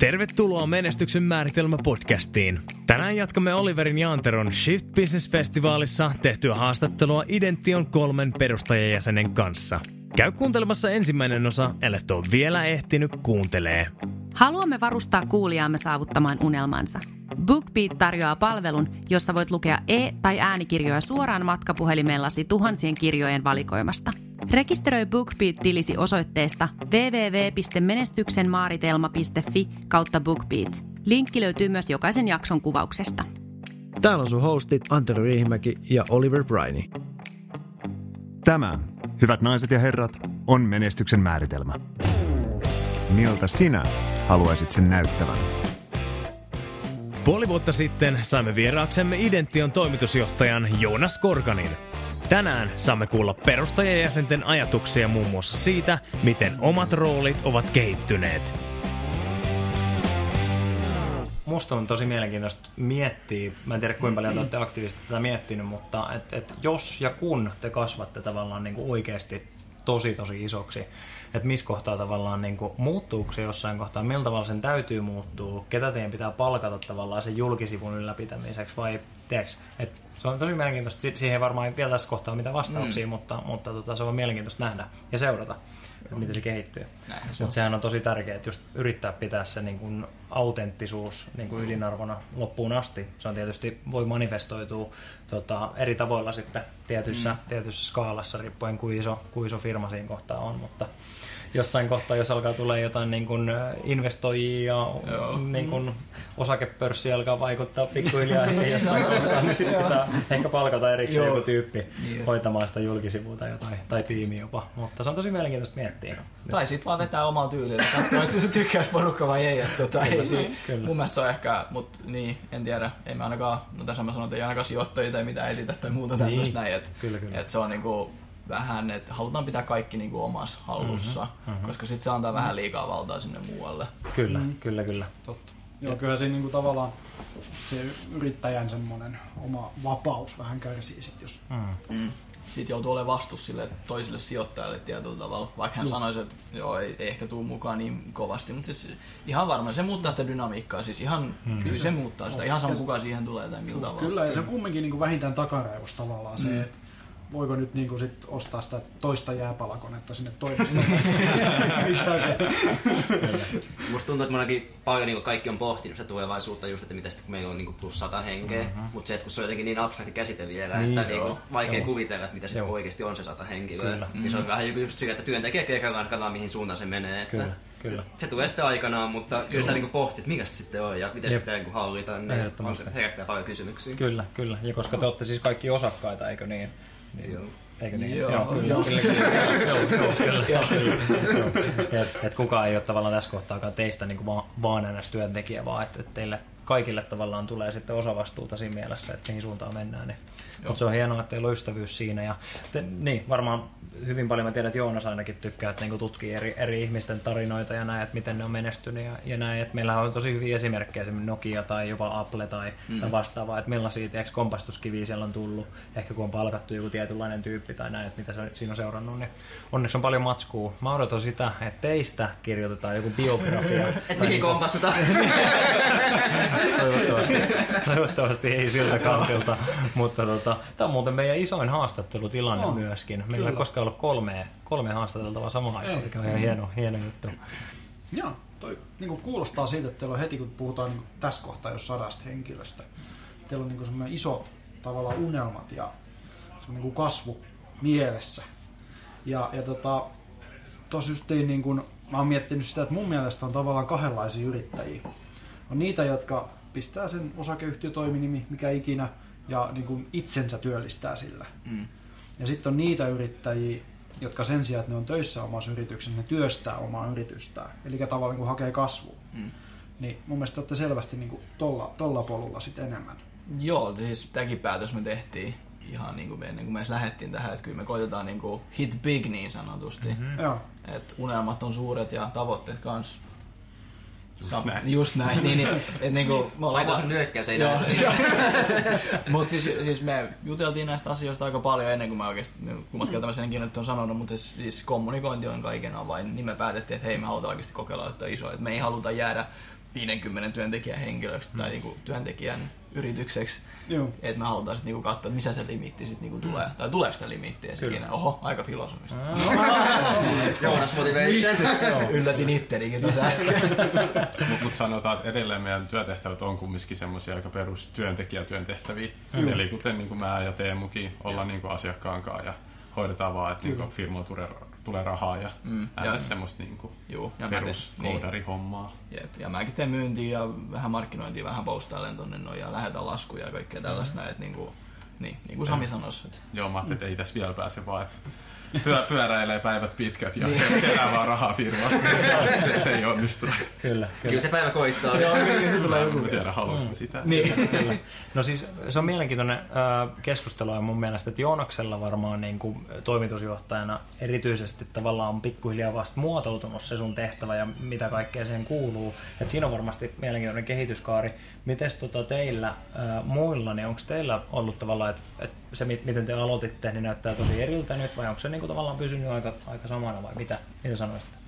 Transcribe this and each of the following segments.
Tervetuloa Menestyksen määritelmä podcastiin. Tänään jatkamme Oliverin ja Anteron Shift Business Festivaalissa tehtyä haastattelua Idention kolmen perustajajäsenen kanssa. Käy kuuntelemassa ensimmäinen osa, ellei ole vielä ehtinyt kuuntelee. Haluamme varustaa kuulijaamme saavuttamaan unelmansa. BookBeat tarjoaa palvelun, jossa voit lukea e- tai äänikirjoja suoraan matkapuhelimellasi tuhansien kirjojen valikoimasta. Rekisteröi BookBeat-tilisi osoitteesta www.menestyksenmaaritelma.fi kautta BookBeat. Linkki löytyy myös jokaisen jakson kuvauksesta. Täällä on sun hostit Antero Riihimäki ja Oliver Briney. Tämä, hyvät naiset ja herrat, on menestyksen määritelmä. Miltä sinä haluaisit sen näyttävän? Puoli vuotta sitten saimme vieraaksemme Idention toimitusjohtajan Joonas Korkanin. Tänään saamme kuulla perustajajäsenten ajatuksia muun muassa siitä, miten omat roolit ovat kehittyneet. Musta on tosi mielenkiintoista miettiä, mä en tiedä kuinka paljon te olette aktiivisesti tätä miettinyt, mutta et, et jos ja kun te kasvatte tavallaan niin kuin oikeasti tosi tosi isoksi, että missä kohtaa tavallaan niin kuin, muuttuuko se jossain kohtaa, millä tavalla sen täytyy muuttua, ketä teidän pitää palkata tavallaan sen julkisivun ylläpitämiseksi vai tiedätkö, että se on tosi mielenkiintoista, siihen varmaan ei vielä tässä kohtaa mitä vastauksia, mm. mutta, mutta tota, se on mielenkiintoista nähdä ja seurata, että miten se kehittyy. Se mutta sehän on tosi tärkeää, että just yrittää pitää se niin kuin autenttisuus niin kuin ydinarvona loppuun asti. Se on tietysti, voi manifestoitua tota, eri tavoilla sitten tietyissä, mm. tietyissä skaalassa, riippuen kuin iso, kuin iso firma siinä kohtaa on, mutta jossain kohtaa, jos alkaa tulla jotain niin kuin investoijia ja niin kuin osakepörssi alkaa vaikuttaa pikkuhiljaa jossain kohtaa, niin sitten pitää ehkä palkata erikseen Joo. joku tyyppi niin. hoitamaan sitä julkisivua tai jotain, tai tiimi jopa. Mutta se on tosi mielenkiintoista miettiä. Tai sitten vaan vetää omaa tyyliä, katsoa, että tykkäys porukka vai ei. Että, tota, kyllä, ei si- kyllä. Mun mielestä se on ehkä, mutta niin, en tiedä, ei me ainakaan, no tässä mä sanon, että ei ainakaan sijoittajia tai mitään etitä tai muuta niin. tämmöistä näin. Että, kyllä, kyllä. että se on niinku, vähän, että halutaan pitää kaikki niin kuin omassa hallussa, mm-hmm, mm-hmm. koska sitten se antaa vähän liikaa valtaa sinne muualle. Kyllä, mm. kyllä, kyllä. Totta. Joo, kyllä siinä niin kuin tavallaan se yrittäjän semmoinen oma vapaus vähän kärsii sit, jos... Mm. Mm. Sitten joutuu olemaan vastus sille toisille sijoittajalle tietyllä tavalla, vaikka hän sanoisi, että joo, ei, ei ehkä tule mukaan niin kovasti, mutta siis ihan varmaan se muuttaa sitä dynamiikkaa, siis ihan, mm. kyllä se muuttaa sitä, ihan sama kuka siihen tulee tai millä tavalla. Kyllä, ja se on kumminkin niin kuin vähintään takareivus tavallaan mm. se, että voiko nyt niin kuin sit ostaa sitä toista jääpalakonetta sinne toimistoon. Musta tuntuu, että monakin paljon niin kaikki on pohtinut sitä tulevaisuutta just, että mitä sitten kun meillä on niin plus sata henkeä, mm-hmm. mutta se, että kun se on jotenkin niin abstrakti käsite vielä, niin, että niin vaikea joo. kuvitella, että mitä se oikeasti on se sata henkilöä. Kyllä. Niin se on vähän just sillä, että työntekijä kerrallaan katsotaan mihin suuntaan se menee. Että kyllä. Kyllä. Se, se tulee sitten aikanaan, mutta kyllä sitä niin pohtii, että mikä se sitten on ja miten se pitää niin hallita, niin on se herättää paljon kysymyksiä. Kyllä, kyllä. Ja koska te olette siis kaikki osakkaita, eikö niin? Joo. Eikö niin? Joo, joo, kyllä, joo. kyllä, kyllä, kyllä, kyllä, kyllä. Et, et kukaan ei ole tavallaan tässä kohtaakaan teistä niin kuin vaan, vaan työntekijä, vaan että et teille kaikille tavallaan tulee sitten osavastuuta siinä mielessä, että mihin suuntaan mennään. Niin. Mutta se on hienoa, että teillä on ystävyys siinä. Ja te, niin, varmaan hyvin paljon mä tiedän, että Joonas ainakin tykkää, että niin tutkii eri, eri ihmisten tarinoita ja näin, että miten ne on menestynyt ja, ja näin. Että meillä on tosi hyviä esimerkkejä, esimerkiksi Nokia tai jopa Apple tai, mm. tai vastaavaa, että millaisia tiedätkö, kompastuskiviä siellä on tullut, ehkä kun on palkattu joku tietynlainen tyyppi tai näin, että mitä se siinä on seurannut, niin onneksi on paljon matskua. Mä odotan sitä, että teistä kirjoitetaan joku biografia. että mihin kompastetaan? toivottavasti, toivottavasti ei siltä kantilta, mutta tota, tämä on muuten meidän isoin haastattelutilanne no, myöskin. Meillä ei koskaan ollut kolme, kolme haastateltavaa samaan aikaan, mikä on ihan hieno, hieno juttu. Joo, toi niin kuin kuulostaa siitä, että teillä on heti, kun puhutaan niin kuin tässä kohtaa jo sadasta henkilöstä, teillä on niin semmoinen iso tavallaan unelmat ja semmoinen niin kasvu mielessä. Ja, ja tota, tossa just niin kuin, mä oon miettinyt sitä, että mun mielestä on tavallaan kahdenlaisia yrittäjiä. On niitä, jotka pistää sen osakeyhtiötoiminimi, mikä ikinä, ja niin kuin itsensä työllistää sillä. Mm. Ja sitten on niitä yrittäjiä, jotka sen sijaan, että ne on töissä omassa yrityksessä, ne työstää omaa yritystään. Eli tavallaan niin hakee kasvua. Mm. Niin mun mielestä olette selvästi niin kuin tolla, tolla polulla sitten enemmän. Joo, siis tämäkin päätös me tehtiin ihan niin kuin ennen kuin me edes lähdettiin tähän, että kyllä me koitetaan niin kuin hit big niin sanotusti. Mm-hmm. Että unelmat on suuret ja tavoitteet kanssa Just näin. Just näin. niin, niin, et, niin kuin, me Sain tuossa nyökkäys, ei Mutta siis, siis, me juteltiin näistä asioista aika paljon ennen kuin mä oikeasti, kummaskin mm. tämmöisenkin nyt on sanonut, mutta siis, siis kommunikointi on kaiken avain. Niin me päätettiin, että hei me halutaan oikeasti kokeilla, että on iso. Että me ei haluta jäädä 50 työntekijän henkilöksi mm. tai niinku työntekijän yritykseksi. Joo. Että me halutaan sitten niinku katsoa, että missä se limitti sitten niinku tulee. Mm. Tai tuleeko sitä limittiä siinä. Oho, aika filosofista. Joonas Motivation. Yllätin ittenikin tuossa äsken. Mutta mut sanotaan, että edelleen meidän työtehtävät on kumminkin semmoisia aika perus työntekijätyöntehtäviä. Mm. Eli kuten niin kuin mä ja Teemukin ollaan niin kuin asiakkaan kanssa ja hoidetaan vaan, että niin firma tulee tulee rahaa ja mm. ja semmoista Juu, ja peruskoodarihommaa. Niin. Jep. Ja mäkin teen myyntiä ja vähän markkinointia, vähän postailen tonne noin ja lähetän laskuja ja kaikkea tällaista mm. näin, että niinku, niin, niin kuin Sami sanoi. Että... Joo, mä ajattelin, että ei tässä vielä pääse vaan, että pyö, pyöräilee päivät pitkät ja niin. kerää vaan rahaa firmasta. se, se ei onnistu. Kyllä, kyllä. kyllä se päivä koittaa. Joo, kyllä se tulee joku. tiedä, haluaisi mm. sitä. Niin, kyllä. No siis se on mielenkiintoinen äh, keskustelu ja mun mielestä, että Joonaksella varmaan niin kuin toimitusjohtajana erityisesti tavallaan on pikkuhiljaa vasta muotoutunut se sun tehtävä ja mitä kaikkea siihen kuuluu. Et siinä on varmasti mielenkiintoinen kehityskaari. Miten tota teillä äh, muilla, niin onko teillä ollut tavallaan, että et se miten te aloititte, niin näyttää tosi eriltä nyt vai onko se niin kuin tavallaan pysynyt aika, aika samana vai mitä, mitä sanoisitte?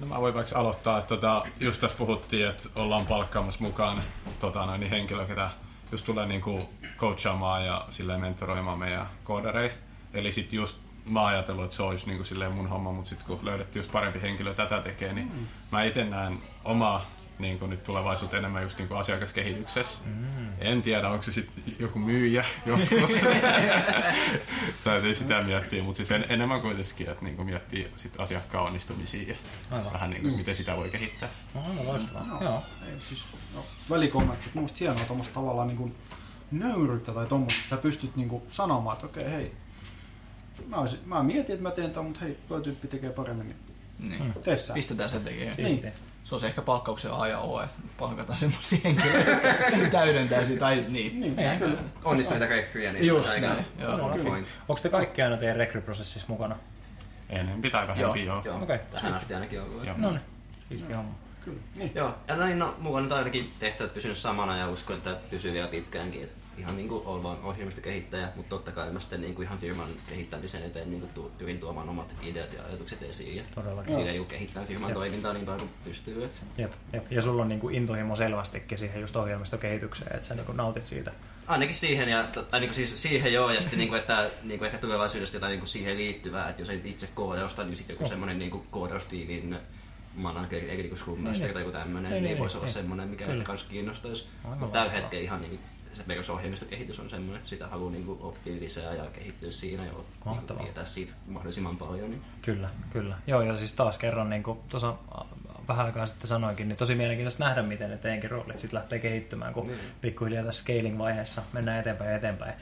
No mä voin vaikka aloittaa, että tota, just tässä puhuttiin, että ollaan palkkaamassa mukaan tota, noin, niin henkilö, ketä just tulee niin kuin coachaamaan ja silleen mentoroimaan meidän koodareja. Eli sitten just mä ajatellut, että se olisi niin kuin silleen mun homma, mutta sitten kun löydettiin just parempi henkilö tätä tekee, niin mm. mä itse näen omaa niin kuin nyt tulevaisuutta enemmän just niin kuin asiakaskehityksessä. Mm. En tiedä, onko se sitten joku myyjä joskus. Täytyy sitä miettiä, mutta siis en, enemmän kuitenkin, että niin kuin miettii sit asiakkaan onnistumisia ja Aivan. vähän niin kuin, mm. miten sitä voi kehittää. No, aivan loistavaa. No, Joo. Ei, siis, no, välikommentti. Mun mielestä hienoa tuommoista tavallaan niin kuin nöyryyttä tai tuommoista, että sä pystyt niin kuin sanomaan, että okei, okay, hei, mä, olisin, mä mietin, että mä teen tämän, mutta hei, tuo tyyppi tekee paremmin. Niin. Tee Pistetään se tekemään. Niin se on se ehkä palkkauksen A ja O, että palkataan semmoisia henkilöitä, jotka täydentää sitä. Tai, niin, niin, niin kyllä. Onnistuneita rekryjä. Niin Just näin. Joo, no, kyllä. Onko te kaikki aina teidän rekryprosessissa mukana? Ennen pitää vähempi, joo. joo. Okay. Tähän asti ainakin ollut. Joo. No niin, siisti homma. Kyllä. Niin. Joo, ja näin no, mulla on nyt ainakin tehtävät pysynyt samana ja uskon, että pysyy vielä pitkäänkin. Et ihan niin kuin vaan ohjelmistokehittäjä, mutta totta kai mä sitten niin kuin ihan firman kehittämisen eteen niin kuin tu, pyrin tuomaan omat ideat ja ajatukset esiin. Ja Todellakin. Sillä niin kehittää firman jep. toimintaa niin paljon kuin pystyy. Että... Jep, jep. Ja sulla on niin kuin intohimo selvästikin siihen just ohjelmistokehitykseen, että sä niin kuin nautit siitä. Ainakin siihen, ja, tai niin kuin siis siihen joo, ja sitten niin kuin, että niin kuin ehkä tulevaisuudessa jotain niin kuin siihen liittyvää, että jos ei itse koodausta, niin sitten joku oh. semmoinen niin koodaustiivin manageri, eli niin Scrum Master tai joku tämmöinen, niin, niin, niin voisi olla semmoinen, mikä myös kiinnostaisi. Mutta tällä hetkellä ihan niin se perusohjelmistokehitys on semmoinen, että sitä haluaa niin oppia lisää ja kehittyä siinä ja niin tietää siitä mahdollisimman paljon. Niin. Kyllä, kyllä. Joo, ja siis taas kerran, niin kuin tuossa vähän aikaa sitten sanoinkin, niin tosi mielenkiintoista nähdä, miten ne teidänkin roolit sitten lähtee kehittymään, kun mm. pikkuhiljaa tässä scaling-vaiheessa mennään eteenpäin ja eteenpäin.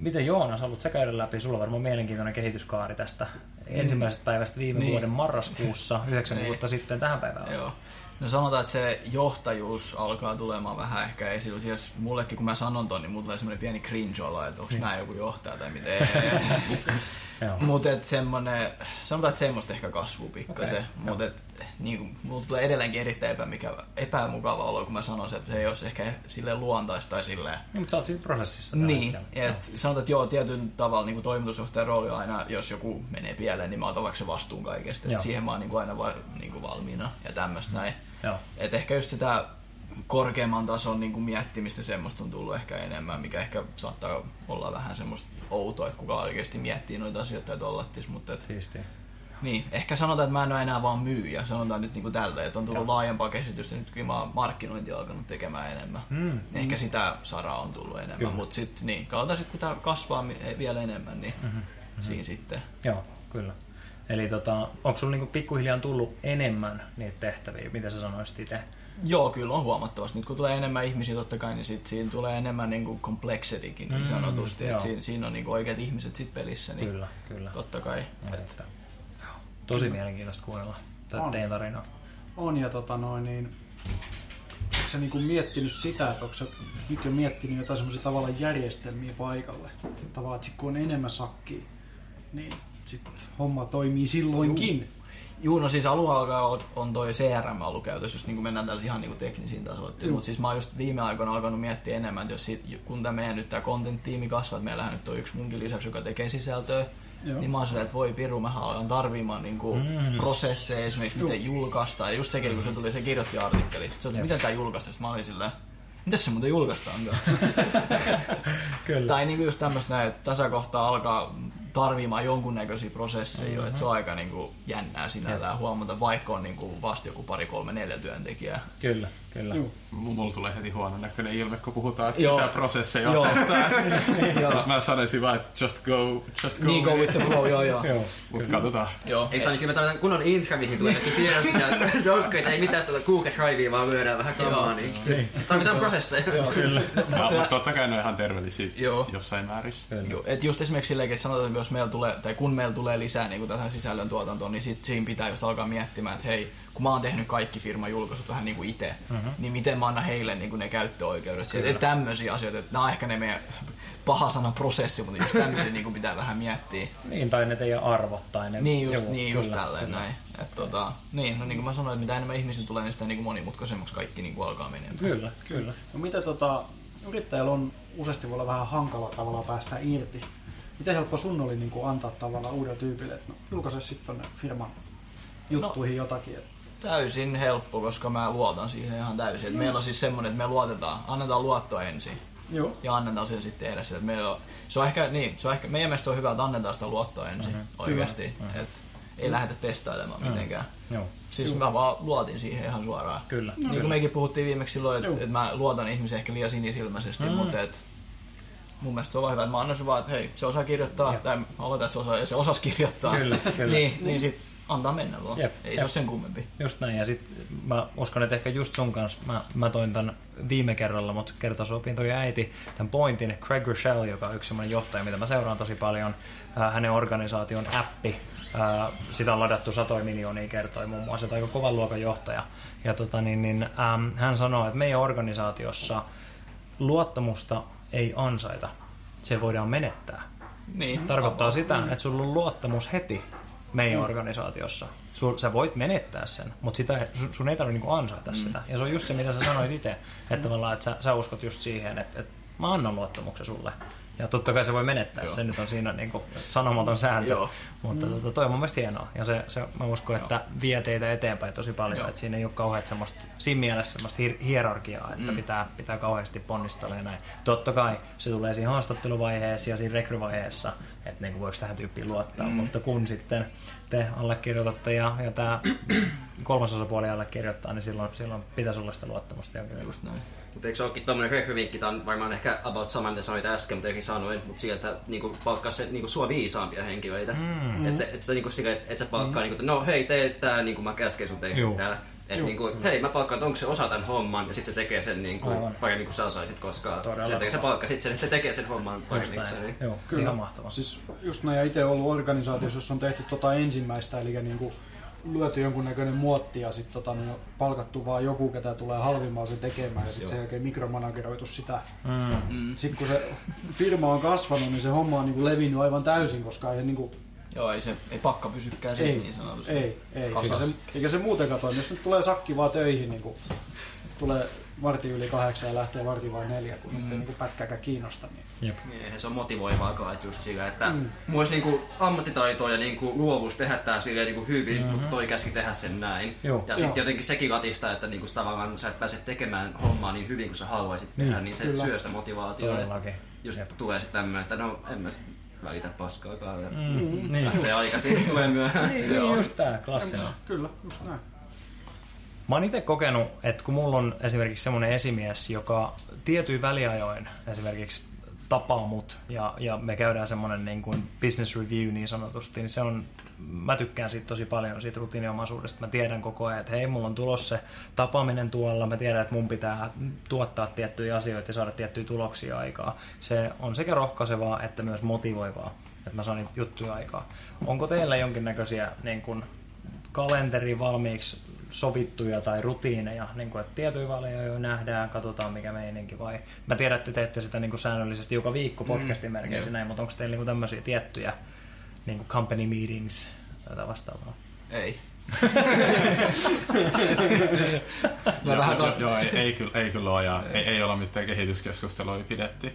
Miten Joonas, haluat sä käydä läpi? Sulla on varmaan mielenkiintoinen kehityskaari tästä. Ensimmäisestä päivästä viime niin. vuoden marraskuussa, yhdeksän niin. vuotta sitten tähän päivään asti. Joo. No sanotaan, että se johtajuus alkaa tulemaan vähän ehkä esille. Siis mullekin, kun mä sanon ton, niin mulla tulee semmoinen pieni cringe-olo, että onko mä joku johtaja tai miten. Mutta semmoinen, sanotaan, että semmoista ehkä kasvuu pikkasen. Okay, Mutta niin, mulla tulee edelleenkin erittäin epämikävä, epämukava olo, kun mä sanon, että se ei olisi ehkä sille luontaista tai silleen. Niin, mutta sä oot siinä prosessissa. Niin, et sanotaan, että joo, tietyn tavalla niin toimitusjohtajan rooli on aina, jos joku menee pieleen, niin mä otan vaikka se vastuun kaikesta. Et siihen mä oon niin kuin aina va, niin kuin valmiina ja tämmöistä mm. näin. Et ehkä just sitä korkeamman tason niin kuin miettimistä semmoista on tullut ehkä enemmän, mikä ehkä saattaa olla vähän semmoista outoa, että kuka oikeasti miettii noita asioita tai tollattis, mutta et, Siistiä. Niin, ehkä sanotaan, että mä en ole enää vaan myyjä, sanotaan nyt niin kuin tältä, että on tullut Joo. laajempaa käsitystä nyt kun mä oon markkinointi alkanut tekemään enemmän. Mm. Ehkä mm. sitä saraa on tullut enemmän, mutta sitten niin, katsotaan sitten kun tämä kasvaa vielä enemmän, niin mm-hmm. siinä sitten. Joo, kyllä. Eli tota, onko sulla niinku pikkuhiljaa tullut enemmän niitä tehtäviä, mitä sä sanoisit itse? Joo, kyllä on huomattavasti. Nyt kun tulee enemmän ihmisiä totta kai, niin sit siinä tulee enemmän niin kompleksetikin niin mm, sanotusti. Mm, että siinä, siinä on niin oikeat ihmiset sit pelissä. Niin kyllä, kyllä. Totta kai. Että... Tosi kyllä. mielenkiintoista kuunnella tätä teidän tarinaa. On ja tota noin, niin onko sä niinku miettinyt sitä, että onko sä nyt jo miettinyt jotain semmoisia tavallaan järjestelmiä paikalle? Tavallaan, että kun on enemmän sakkia, niin sitten homma toimii silloinkin. Juu. Juu, no siis alun alkaa on toi CRM ollut käytössä, jos niin mennään tällä ihan niin teknisiin tasoille. Mutta siis mä oon just viime aikoina alkanut miettiä enemmän, että jos siitä, kun tämä meidän nyt tämä content-tiimi kasvaa, että meillähän nyt on yksi munkin lisäksi, joka tekee sisältöä, Joo. niin mä oon silleen, että voi piru, mä haluan tarvimaan niin kuin mm. prosesseja, esimerkiksi miten julkaista. Ja just sekin, kun se tuli, se kirjoitti artikkeli. Sitten se oli, miten tää julkaista? Sitten mä olin silleen, Mitäs se muuten julkaistaan? Kyllä. Tai niinku just tämmöistä näin, että tässä kohtaa alkaa tarvimaan jonkunnäköisiä prosesseja mm-hmm. jo, että se on aika niin kuin, jännää sinällään huomata, vaikka on niin kuin, vasta joku pari, kolme, neljä työntekijää. Kyllä, kyllä. Joo. Mulla tulee heti huono näköinen ilme, kun puhutaan, että Joo. pitää prosesseja asettaa. mä sanoisin vaan, että just go, just go. Niin go with the flow, joo joo. joo. Mutta katsotaan. Joo. Eikö se kyllä kun kunnon intro, mihin tulee jokin tiedosta ja joukkoita, ei mitään tuota Google Drivea, vaan lyödään vähän kamaa, niin, niin. tarvitaan prosesseja. Joo, kyllä. Mutta totta kai ne on ihan terveellisiä jossain määrin. Että just esimerkiksi silleen, että sanotaan, että jos meillä tulee, tai kun meillä tulee lisää niin tähän sisällön tuotantoon, niin sit siinä pitää just alkaa miettimään, että hei, kun mä oon tehnyt kaikki firman julkaisut vähän niin kuin itse, uh-huh. niin miten mä annan heille niin kuin ne käyttöoikeudet. Että tämmöisiä asioita, että nämä on ehkä ne meidän paha sana prosessi, mutta just tämmöisiä niin kuin pitää vähän miettiä. Niin, tai ne teidän arvot tai ne... Niin, just, Joo, niin, just kyllä, tälleen kyllä. näin. Et, tota, niin, no niin kuin mä sanoin, että mitä enemmän ihmisiä tulee, niin sitä niin kuin monimutkaisemmaksi kaikki niin kuin alkaa menemään. Kyllä, kyllä. No mitä tota, yrittäjällä on useasti voi olla vähän hankala tavalla päästä irti miten helppo sun oli niin kuin antaa tavallaan uudelle tyypille, että no, julkaise sitten tonne firman juttuihin no, jotakin? Että... Täysin helppo, koska mä luotan siihen ihan täysin. Mm. Meillä on siis semmoinen, että me luotetaan, annetaan luottoa ensin. Joo. Ja annetaan sen sitten tehdä sitä. Meillä on, se on ehkä, niin, se on ehkä, meidän mielestä on hyvä, että annetaan sitä luottoa ensin mm-hmm. oikeasti. Mm-hmm. Et ei lähdetä testailemaan mm-hmm. mitenkään. Joo. Siis Joo. mä vaan luotin siihen ihan suoraan. Kyllä. Niin kuin mekin puhuttiin viimeksi silloin, että et mä luotan ihmisiä ehkä liian sinisilmäisesti, mm. mutta et, mun mielestä se on vaan hyvä, että mä annan se vaan, että hei, se osaa kirjoittaa, ja. tai mä oletan, että se osaa, ja se osasi kirjoittaa. Kyllä, kyllä. niin, niin, sit antaa mennä vaan. Jep, Ei jep. se ole sen kummempi. Just näin, ja sit mä uskon, että ehkä just sun kanssa, mä, mä toin tän viime kerralla, mutta kertasopin toi äiti tämän pointin, Craig Rochelle, joka on yksi semmoinen johtaja, mitä mä seuraan tosi paljon, äh, hänen organisaation appi, äh, sitä on ladattu satoja miljoonia kertoja muun muassa, aika kovan luokan johtaja. Ja tota, niin, niin, ähm, hän sanoo, että meidän organisaatiossa luottamusta ei ansaita, se voidaan menettää. Niin, Tarkoittaa sitä, että sulla on luottamus heti meidän mm. organisaatiossa. Sul, sä voit menettää sen, mutta sitä, sun ei tarvitse niinku ansaita mm. sitä. Ja se on just se, mitä sä sanoit itse, että, tavallaan, että sä, sä uskot just siihen, että, että mä annan luottamuksen sulle. Ja totta kai se voi menettää, Joo. se nyt on siinä niin kuin, sanomaton sääntö, Joo. mutta mm. tota, toi on mun mielestä hienoa. Ja se, se mä uskon, että Joo. vie teitä eteenpäin tosi paljon, Joo. että siinä ei ole kauhean semmoista, siinä mielessä semmoista hier- hierarkiaa, että mm. pitää, pitää kauheasti ponnistella ja näin. Totta kai se tulee siinä haastatteluvaiheessa ja siinä rekryvaiheessa, että niin kuin, voiko tähän tyyppiin luottaa, mm. mutta kun sitten te allekirjoitatte ja, ja tämä kolmas osapuoli allekirjoittaa, niin silloin, silloin pitäisi olla sitä luottamusta jonkin Just näin. Mutta eikö se olekin tommonen rekryvinkki, tämä on varmaan ehkä about sama, mitä sanoit äsken, mutta eikin sanoin, mutta sieltä että niinku, palkkaa se niinku, sua viisaampia henkilöitä. Mm. Että et, sä, niinku, et, et sä palkkaa, mm. niinku, no hei, tee tää, niinku mä käsken sun tehdä täällä. Että niinku, hei, mä palkkaan, onko se osa tämän homman, ja sitten se tekee sen niinku, paremmin kuin sä osaisit koskaan. Todella. Sen takia se palkka sitten että se tekee sen homman paremmin kuin niin. Joo, Kyllä. ihan mahtavaa. Siis just näin, ja itse ollut organisaatiossa, jossa on tehty tota ensimmäistä, eli niinku, lyöty jonkunnäköinen muotti ja sitten tota, niin palkattu vaan joku, ketä tulee halvimmalla se tekemään ja sitten sen jälkeen mikromanageroitu sitä. Mm. Mm. Sitten kun se firma on kasvanut, niin se homma on niin kuin levinnyt aivan täysin, koska ei niin kuin, Joo, ei, se, ei pakka pysykään ei, niin sanotusti. Ei, ei. Eikä se, eikä se muutenkaan toimi. Jos nyt tulee sakki vaan töihin, niin kuin, tulee varti yli kahdeksan ja lähtee varti vain neljä, kun mm. niin pätkääkään kiinnosta. Niin. Jep. Niin, se on motivoivaakaan, että just sillä, että mm. mulla olisi niinku ammattitaito ja niinku luovuus tehdä tää silleen niinku hyvin, mm-hmm. mutta toi käski tehdä sen näin. Joo. Ja sitten jotenkin sekin latistaa, että niinku tavallaan sä et pääse tekemään hommaa niin hyvin kuin sä haluaisit mm. tehdä, niin se Kyllä. syö sitä motivaatiota. Just Jep. tulee sitten tämmöinen, että no en mä välitä paskaakaan ja mm. niin. lähtee aikaisin, tulee myöhään. niin, niin, just tää, klassinen. Kyllä, just näin. Mä oon itse kokenut, että kun mulla on esimerkiksi semmoinen esimies, joka tietyin väliajoin esimerkiksi tapaa mut ja, ja me käydään semmoinen niin kuin business review niin sanotusti, niin se on, mä tykkään siitä tosi paljon siitä rutiiniomaisuudesta. Mä tiedän koko ajan, että hei, mulla on tulossa se tapaaminen tuolla, mä tiedän, että mun pitää tuottaa tiettyjä asioita ja saada tiettyjä tuloksia aikaa. Se on sekä rohkaisevaa että myös motivoivaa, että mä saan niitä juttuja aikaa. Onko teillä jonkinnäköisiä niin kuin, kalenteri valmiiksi sovittuja tai rutiineja, niin kuin, että tiettyjä valeja jo nähdään, katsotaan mikä meininki vai... Mä tiedän, että teette sitä niin kuin säännöllisesti joka viikko mm, podcastin mm, merkeissä näin, mutta onko teillä niin kuin tämmöisiä tiettyjä niin kuin company meetings tai vastaavaa? Ei. joo, vähän joo, joo, ei, ei, kyllä, ei kyllä ole, ja ei, ei olla mitään kehityskeskustelua pidetty.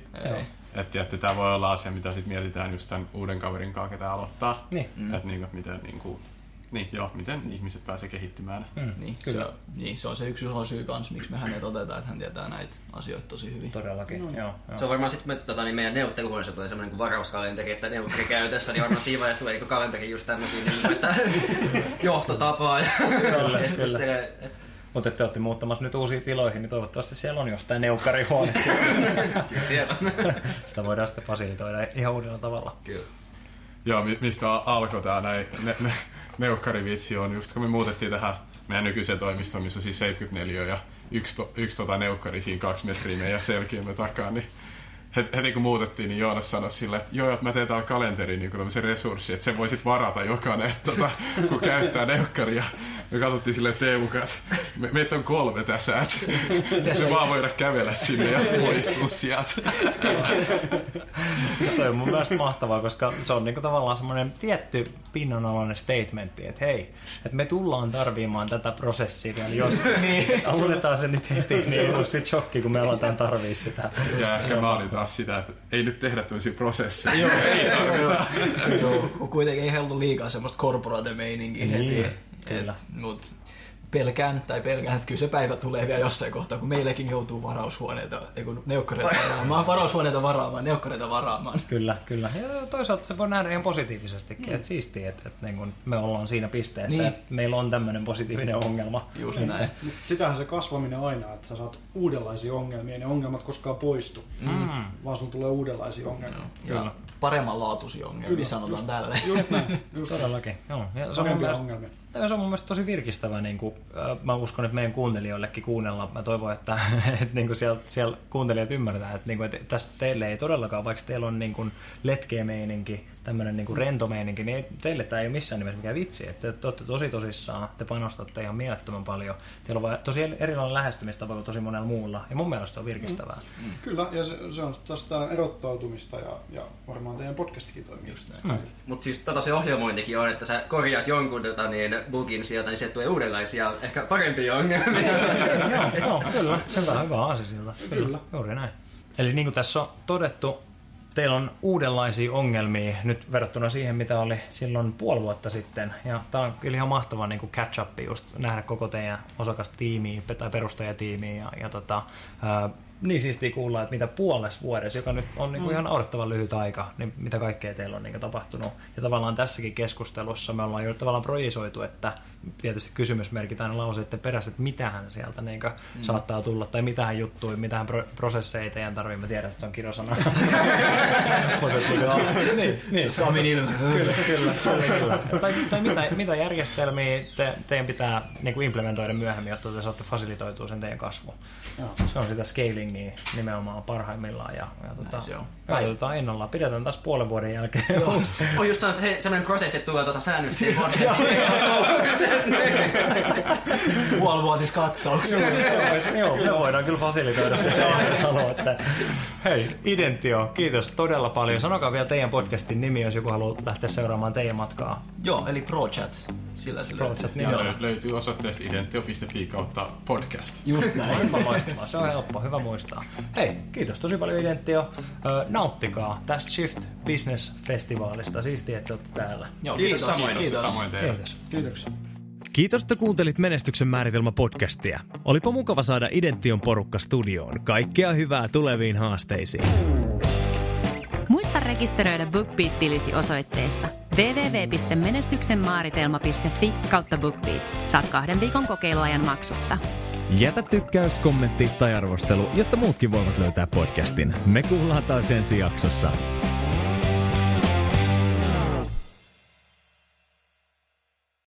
Että, että tämä voi olla asia, mitä sit mietitään just tämän uuden kaverin kanssa, ketä aloittaa. Niin. Mm. Että niin, miten niin kuin, niin, joo, miten ihmiset pääsee kehittymään. Mm, niin, kyllä. Se, niin, se on se yksi iso syy kanssa, miksi me hänet otetaan, että hän tietää näitä asioita tosi hyvin. Todellakin, no. joo, joo. Se on varmaan sitten me, tota, niin meidän neuvotteluhuoneessa tulee semmoinen varauskalenteri, että neuvotteli käytössä, niin varmaan siinä vaiheessa tulee niin kalenteri just tämmöisiä, niin, että johtotapaa ja kyllä, kyllä. Mutta te olette muuttamassa nyt uusiin tiloihin, niin toivottavasti siellä on jostain neukkarihuone. Kyllä siellä Sitä voidaan sitten fasilitoida ihan uudella tavalla. Kyllä. Joo, mistä alkoi tämä näin, ne, ne, neukkarivitsi on just kun me muutettiin tähän meidän nykyiseen toimistoon, missä on siis 74 ja yksi, to, yksi tota neukkari siinä kaksi metriä meidän selkiömme takaa, niin heti kun muutettiin, niin Joonas sanoi sille, että joo, että mä teen täällä kalenteriin niin tämmöisen resurssin, että sen voisit varata jokainen, että, tota, kun käyttää neukkaria. Me katsottiin silleen Teemu, että me, meitä on kolme tässä, että me vaan voida kävellä sinne ja poistua sieltä. se on mun mielestä mahtavaa, koska se on niinku tavallaan semmoinen tietty pinnanalainen statementti, että hei, että me tullaan tarvimaan tätä prosessia vielä jos niin. Aloitetaan se nyt heti, niin ei ole sit shokki, kun me aletaan tarvii sitä. Ja ehkä mä olin taas sitä, että ei nyt tehdä tämmöisiä prosesseja. Joo, ei tarvita. Joo, kuitenkin ei ollut liikaa semmoista korporaatemeininkiä niin, heti. Kyllä. Et, mut pelkään, tai pelkään, että kyllä se päivä tulee vielä jossain kohtaa, kun meillekin joutuu varaushuoneita, ei kun neukkareita varaamaan, varaushuoneita varaamaan, neukkareita varaamaan. Kyllä, kyllä. Ja toisaalta se voi nähdä ihan positiivisestikin, mm. että siistiä, että, että niin kun me ollaan siinä pisteessä, niin. että meillä on tämmöinen positiivinen ongelma. Just että, näin. Sitähän se kasvaminen aina, että sä saat uudenlaisia ongelmia, ne ongelmat koskaan poistu, mm. vaan sun tulee uudenlaisia ongelmia. Mm. Kyllä. paremmanlaatuisia ongelmia, Kyllä, sanotaan just, tälle. Just näin. Just Todellakin, joo. Ja se on ongelmia se on mun mielestä tosi virkistävä. Niin kuin, mä uskon, että meidän kuuntelijoillekin kuunnella. Mä toivon, että, että niin kuin siellä, siellä kuuntelijat ymmärtää, että, niin kuin, että tässä teille ei todellakaan, vaikka teillä on niin kuin letkeä meininki, tämmöinen niin rento meininki, niin teille tämä ei ole missään nimessä mikään vitsi. Että te olette tosi tosissaan, te panostatte ihan mielettömän paljon. Teillä on tosi erilainen lähestymistapa kuin tosi monella muulla, ja mun mielestä se on virkistävää. Mm. Mm. Kyllä, ja se, se on tästä erottautumista, ja, ja varmaan teidän podcastikin toimii. Mm. Mutta siis tota se ohjelmointikin on, että sä korjaat jonkun tota, niin, bugin sieltä, niin sieltä tulee uudenlaisia, ehkä parempia ongelmia. joo, kyllä. Hyvä, hyvä asia siltä. Kyllä. kyllä. Juuri näin. Eli niin kuin tässä on todettu, teillä on uudenlaisia ongelmia nyt verrattuna siihen, mitä oli silloin puoli vuotta sitten. Ja tämä on kyllä ihan mahtava niin kuin catch up just nähdä koko teidän osakastiimiä tai perustajatiimiä ja, ja tota, niin siistiä kuulla, että mitä puolessa vuodessa, joka nyt on niin kuin mm. ihan naurettavan lyhyt aika, niin mitä kaikkea teillä on niin kuin tapahtunut. Ja tavallaan tässäkin keskustelussa me ollaan jo tavallaan projisoitu, että tietysti kysymysmerkit aina lauseiden perässä, että mitähän sieltä niin kuin mm. saattaa tulla, tai mitähän juttuja, mitähän pro- prosesseja teidän tarvii. Mä tiedän, että se on kirosana. niin, niin. Sami ilme. kyllä, kyllä, kyllä, kyllä. Tai, tai mitä, mitä järjestelmiä te, teidän pitää niin kuin implementoida myöhemmin, jotta te saatte fasilitoitua sen teidän kasvu. Se on sitä scalingia nimenomaan parhaimmillaan. Ja, ja tota, se on. Katsotaan innolla. Pidetään taas puolen vuoden jälkeen. on just sellaista, hei, sellainen prosessi, että tulee tuota säännöllisesti Puolivuotis katsauksia. Joo, me voidaan kyllä fasilitoida sitä, jos haluatte. Hei, Identio, kiitos todella paljon. Sanokaa vielä teidän podcastin nimi, jos joku haluaa lähteä seuraamaan teidän matkaa. Joo, eli ProChat. Sillä se löytyy. Niin ja löytyy osoitteesta identio.fi kautta podcast. Just näin. Loistavaa. Se on helppo, hyvä muistaa. Hei, kiitos tosi paljon Identio. Nauttikaa tästä Shift Business Festivaalista. Siistiä, että olette täällä. Joo, kiitos. Kiitos. Samoin, kiitos. Samoin teille. Kiitos. Kiitoksia. Kiitos, että kuuntelit Menestyksen määritelmä podcastia. Olipa mukava saada Idention porukka studioon. Kaikkea hyvää tuleviin haasteisiin. Muista rekisteröidä BookBeat-tilisi osoitteesta www.menestyksenmaaritelma.fi kautta BookBeat. Saat kahden viikon kokeiluajan maksutta. Jätä tykkäys, kommentti tai arvostelu, jotta muutkin voivat löytää podcastin. Me kuullaan taas ensi jaksossa.